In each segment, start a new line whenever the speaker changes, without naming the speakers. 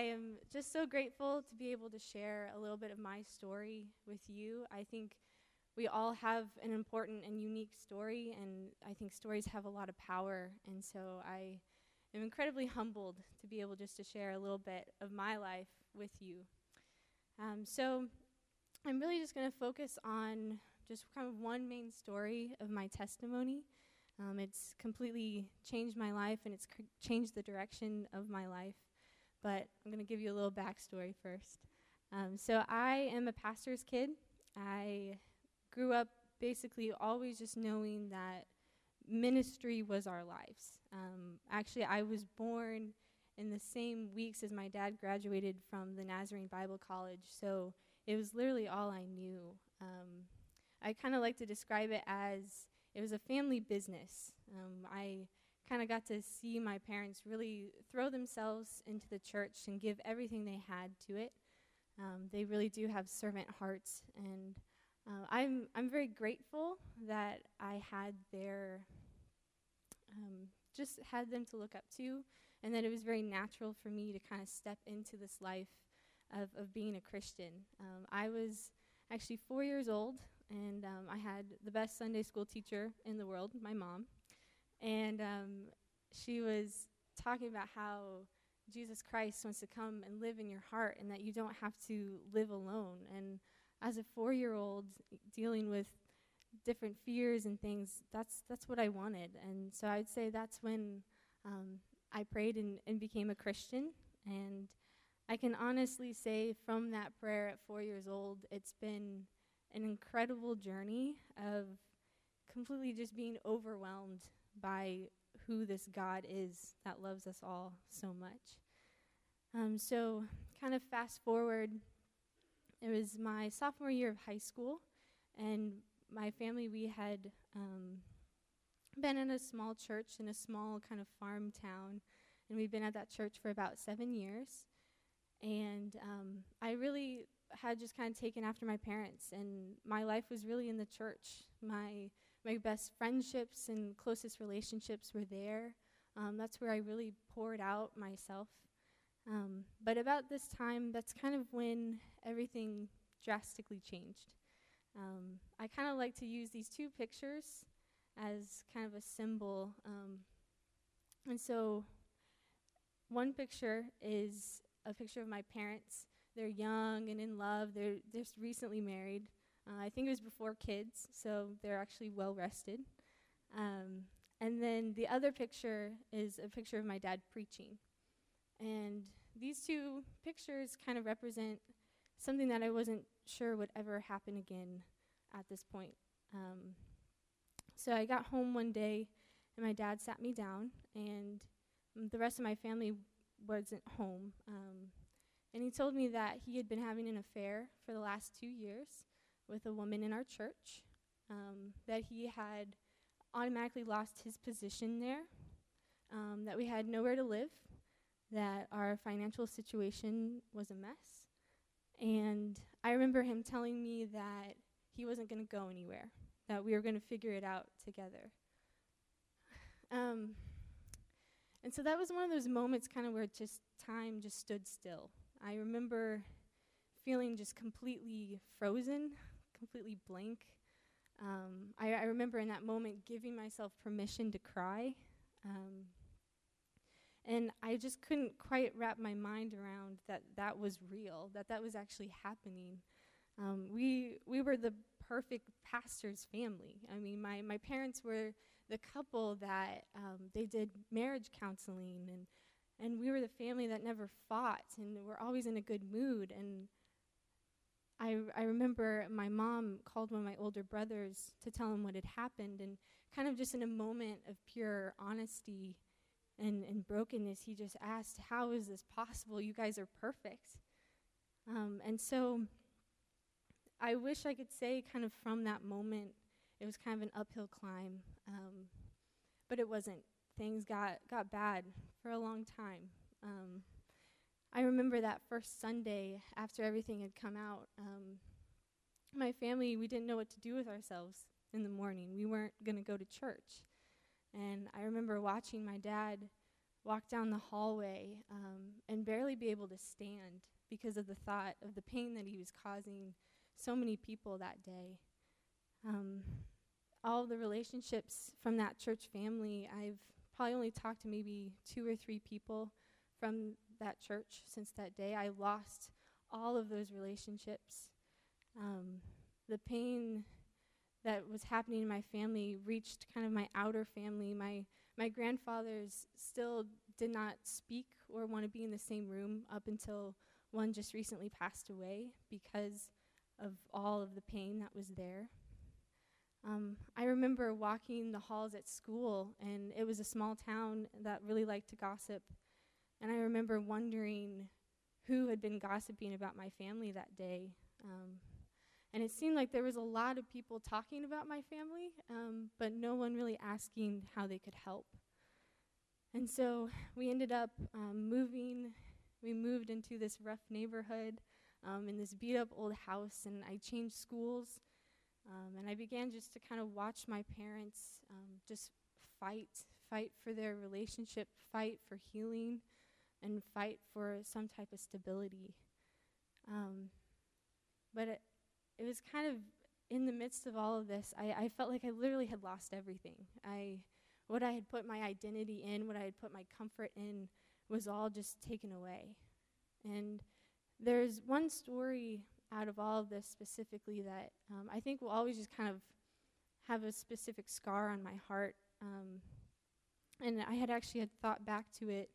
I am just so grateful to be able to share a little bit of my story with you. I think we all have an important and unique story, and I think stories have a lot of power. And so I am incredibly humbled to be able just to share a little bit of my life with you. Um, so I'm really just going to focus on just kind of one main story of my testimony. Um, it's completely changed my life and it's cr- changed the direction of my life. But I'm going to give you a little backstory first. Um, so I am a pastor's kid. I grew up basically always just knowing that ministry was our lives. Um, actually, I was born in the same weeks as my dad graduated from the Nazarene Bible College, so it was literally all I knew. Um, I kind of like to describe it as it was a family business. Um, I kind of got to see my parents really throw themselves into the church and give everything they had to it. Um, they really do have servant hearts, and uh, I'm I'm very grateful that I had their um, just had them to look up to, and that it was very natural for me to kind of step into this life of of being a Christian. Um, I was actually four years old, and um, I had the best Sunday school teacher in the world, my mom, and um, she was talking about how Jesus Christ wants to come and live in your heart, and that you don't have to live alone. And as a four-year-old dealing with different fears and things, that's that's what I wanted. And so I'd say that's when um, I prayed and, and became a Christian. And I can honestly say from that prayer at four years old, it's been an incredible journey of completely just being overwhelmed by who this God is that loves us all so much. Um, so, kind of fast forward it was my sophomore year of high school, and my family, we had um, been in a small church in a small kind of farm town, and we'd been at that church for about seven years. And um, I really had just kind of taken after my parents, and my life was really in the church. My my best friendships and closest relationships were there. Um, that's where I really poured out myself. Um, but about this time, that's kind of when everything drastically changed. Um, I kind of like to use these two pictures as kind of a symbol. Um, and so, one picture is a picture of my parents. They're young and in love. They're just recently married. Uh, I think it was before kids, so they're actually well rested. Um, and then the other picture is a picture of my dad preaching. And these two pictures kind of represent something that I wasn't sure would ever happen again at this point. Um, so I got home one day, and my dad sat me down, and the rest of my family wasn't home. Um, and he told me that he had been having an affair for the last two years with a woman in our church, um, that he had automatically lost his position there, um, that we had nowhere to live, that our financial situation was a mess. And I remember him telling me that he wasn't going to go anywhere, that we were going to figure it out together. Um, and so that was one of those moments kind of where just time just stood still. I remember feeling just completely frozen, completely blank. Um, I, I, remember in that moment giving myself permission to cry. Um, and I just couldn't quite wrap my mind around that that was real, that that was actually happening. Um, we, we were the perfect pastor's family. I mean, my, my parents were the couple that um, they did marriage counseling, and, and we were the family that never fought, and we're always in a good mood. And I, I remember my mom called one of my older brothers to tell him what had happened, and kind of just in a moment of pure honesty and, and brokenness, he just asked, How is this possible? You guys are perfect. Um, and so I wish I could say, kind of from that moment, it was kind of an uphill climb, um, but it wasn't. Things got, got bad for a long time. Um, I remember that first Sunday after everything had come out. Um, my family, we didn't know what to do with ourselves in the morning. We weren't going to go to church. And I remember watching my dad walk down the hallway um, and barely be able to stand because of the thought of the pain that he was causing so many people that day. Um, all the relationships from that church family, I've probably only talked to maybe two or three people from that church since that day. I lost all of those relationships. Um, the pain that was happening in my family reached kind of my outer family. My my grandfathers still did not speak or want to be in the same room up until one just recently passed away because of all of the pain that was there. Um, I remember walking the halls at school, and it was a small town that really liked to gossip. And I remember wondering who had been gossiping about my family that day. Um, and it seemed like there was a lot of people talking about my family, um, but no one really asking how they could help. And so we ended up um, moving. We moved into this rough neighborhood um, in this beat up old house, and I changed schools. Um, and I began just to kind of watch my parents um, just fight, fight for their relationship, fight for healing, and fight for some type of stability. Um, but it, it was kind of in the midst of all of this, I, I felt like I literally had lost everything. I, what I had put my identity in, what I had put my comfort in, was all just taken away. And there's one story out of all of this specifically that um, I think will always just kind of have a specific scar on my heart. Um, and I had actually had thought back to it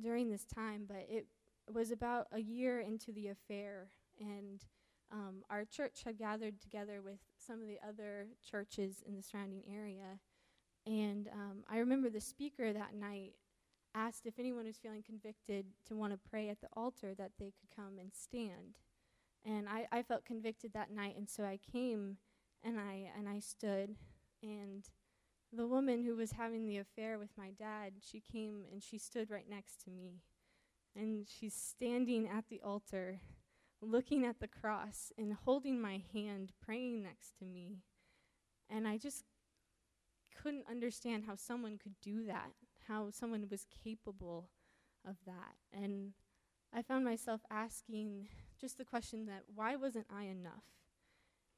during this time, but it was about a year into the affair, and um, our church had gathered together with some of the other churches in the surrounding area. And um, I remember the speaker that night asked if anyone was feeling convicted to want to pray at the altar that they could come and stand. And I, I felt convicted that night, and so I came and I and I stood and the woman who was having the affair with my dad, she came and she stood right next to me. And she's standing at the altar looking at the cross and holding my hand, praying next to me. And I just couldn't understand how someone could do that, how someone was capable of that. And I found myself asking just the question that why wasn't I enough?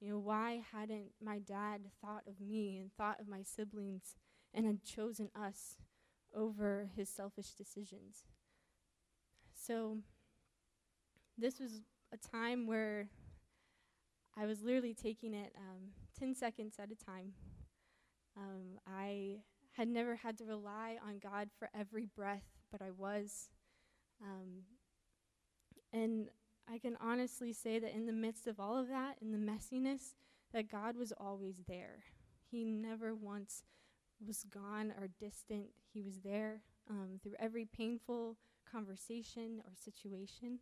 You know, why hadn't my dad thought of me and thought of my siblings and had chosen us over his selfish decisions? So, this was a time where I was literally taking it um, 10 seconds at a time. Um, I had never had to rely on God for every breath, but I was. Um, and I can honestly say that in the midst of all of that, in the messiness, that God was always there. He never once was gone or distant. He was there um, through every painful conversation or situation.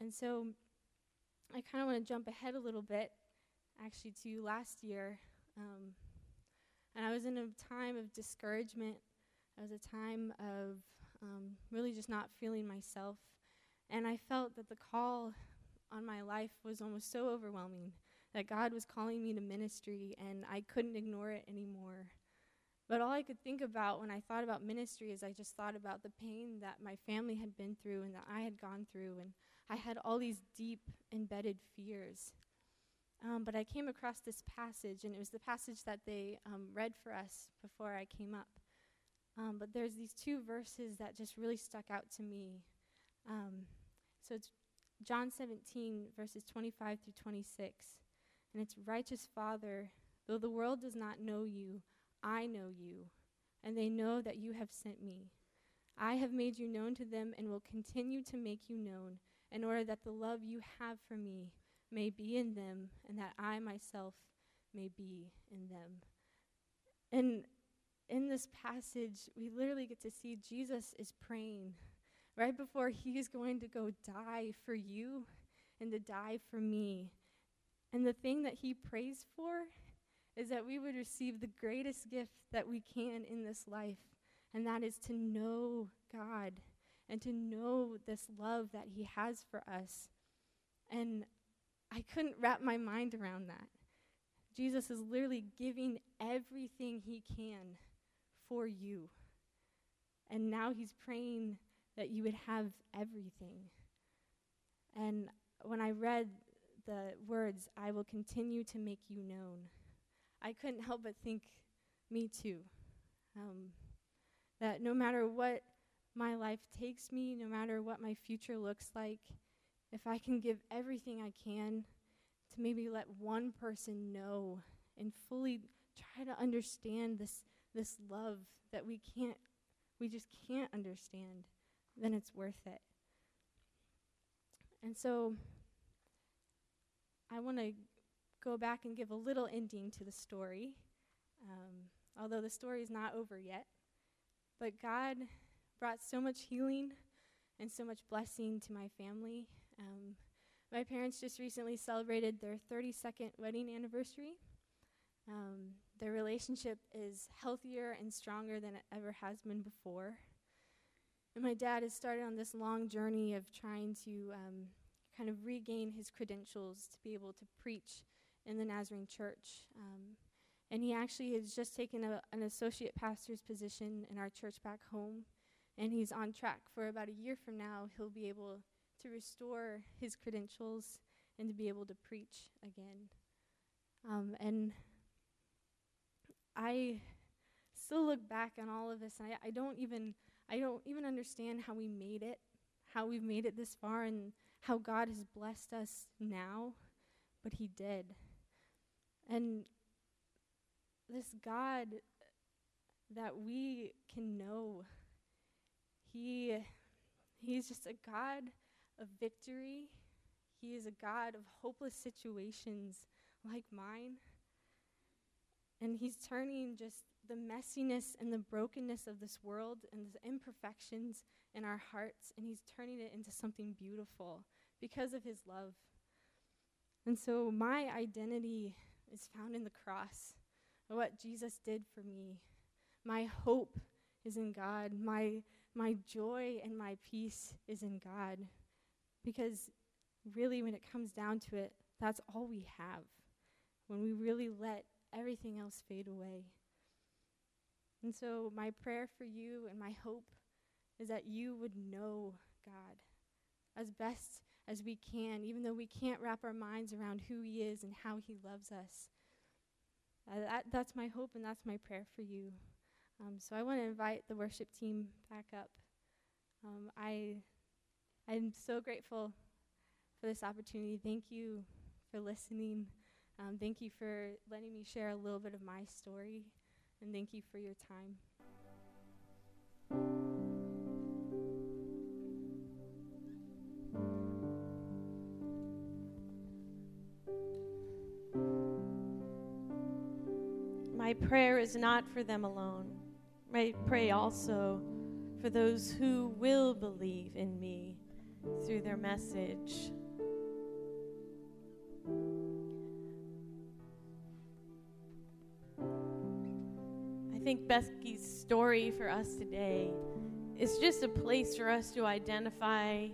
And so I kind of want to jump ahead a little bit, actually, to last year. Um, and I was in a time of discouragement. It was a time of um, really just not feeling myself. And I felt that the call on my life was almost so overwhelming that God was calling me to ministry and I couldn't ignore it anymore. But all I could think about when I thought about ministry is I just thought about the pain that my family had been through and that I had gone through. And I had all these deep embedded fears. Um, but I came across this passage, and it was the passage that they um, read for us before I came up. Um, but there's these two verses that just really stuck out to me. So it's John 17, verses 25 through 26. And it's Righteous Father, though the world does not know you, I know you, and they know that you have sent me. I have made you known to them and will continue to make you known in order that the love you have for me may be in them and that I myself may be in them. And in this passage, we literally get to see Jesus is praying right before he's going to go die for you and to die for me. And the thing that he prays for is that we would receive the greatest gift that we can in this life, and that is to know God and to know this love that He has for us. And I couldn't wrap my mind around that. Jesus is literally giving everything He can for you. And now he's praying that you would have everything. And when I read the words, I will continue to make you known, I couldn't help but think, me too. Um, that no matter what my life takes me, no matter what my future looks like, if I can give everything I can to maybe let one person know and fully try to understand this this love that we can't we just can't understand, then it's worth it. And so I want to go back and give a little ending to the story, um, although the story is not over yet. But God brought so much healing and so much blessing to my family. Um, my parents just recently celebrated their 32nd wedding anniversary. Um, their relationship is healthier and stronger than it ever has been before. And my dad has started on this long journey of trying to um, kind of regain his credentials to be able to preach in the Nazarene church. Um, and he actually has just taken a, an associate pastor's position in our church back home. And he's on track for about a year from now, he'll be able to restore his credentials and to be able to preach again. Um, and I still look back on all of this, and I, I don't even I don't even understand how we made it, how we've made it this far, and how God has blessed us now, but He did. And this God that we can know, He He's just a God of victory. He is a God of hopeless situations like mine. And He's turning just the messiness and the brokenness of this world and the imperfections in our hearts, and He's turning it into something beautiful because of His love. And so my identity is found in the cross, what Jesus did for me. My hope is in God. My, my joy and my peace is in God. Because really, when it comes down to it, that's all we have. When we really let everything else fade away. And so, my prayer for you and my hope is that you would know God as best as we can, even though we can't wrap our minds around who He is and how He loves us. Uh, that, that's my hope and that's my prayer for you. Um, so I want to invite the worship team back up. Um, I, I'm so grateful for this opportunity. Thank you for listening. Um, thank you for letting me share a little bit of my story, and thank you for your time.
My prayer is not for them alone. I pray also for those who will believe in me through their message. Think Becky's story for us today is just a place for us to identify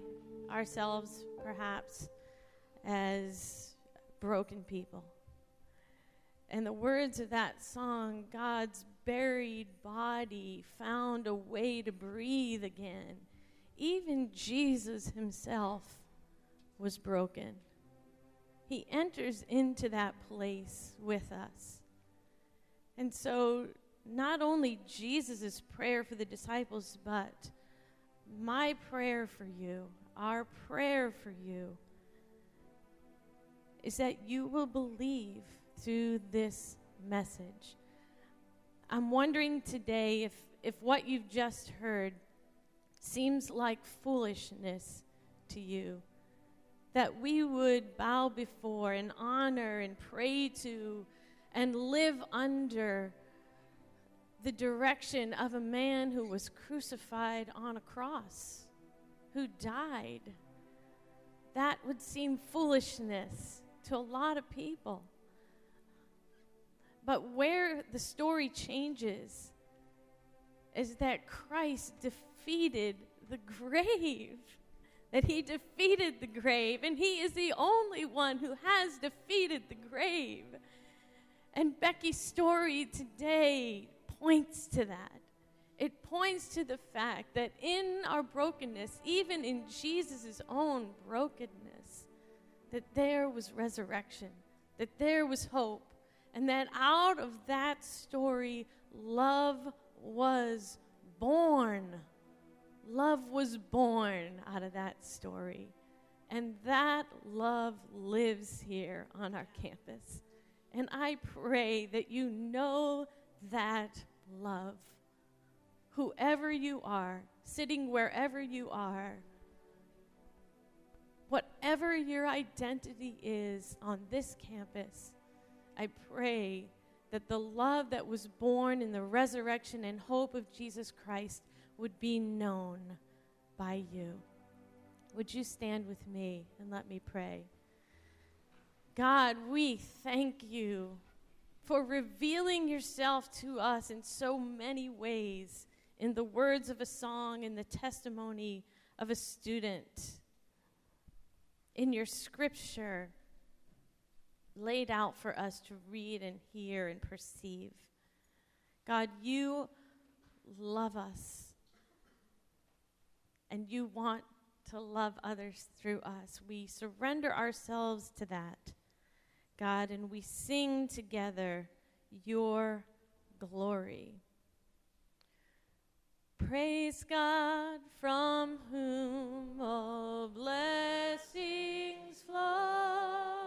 ourselves, perhaps, as broken people. And the words of that song, God's buried body found a way to breathe again. Even Jesus himself was broken. He enters into that place with us. And so not only Jesus' prayer for the disciples, but my prayer for you, our prayer for you, is that you will believe through this message. I'm wondering today if, if what you've just heard seems like foolishness to you, that we would bow before and honor and pray to and live under the direction of a man who was crucified on a cross, who died. That would seem foolishness to a lot of people. But where the story changes is that Christ defeated the grave. That he defeated the grave, and he is the only one who has defeated the grave. And Becky's story today points to that. it points to the fact that in our brokenness, even in Jesus' own brokenness, that there was resurrection, that there was hope, and that out of that story, love was born. Love was born out of that story. And that love lives here on our campus. And I pray that you know that love. Whoever you are, sitting wherever you are, whatever your identity is on this campus, I pray that the love that was born in the resurrection and hope of Jesus Christ would be known by you. Would you stand with me and let me pray? God, we thank you for revealing yourself to us in so many ways in the words of a song, in the testimony of a student, in your scripture laid out for us to read and hear and perceive. God, you love us and you want to love others through us. We surrender ourselves to that, God, and we sing together your glory. Praise God, from whom all blessings flow.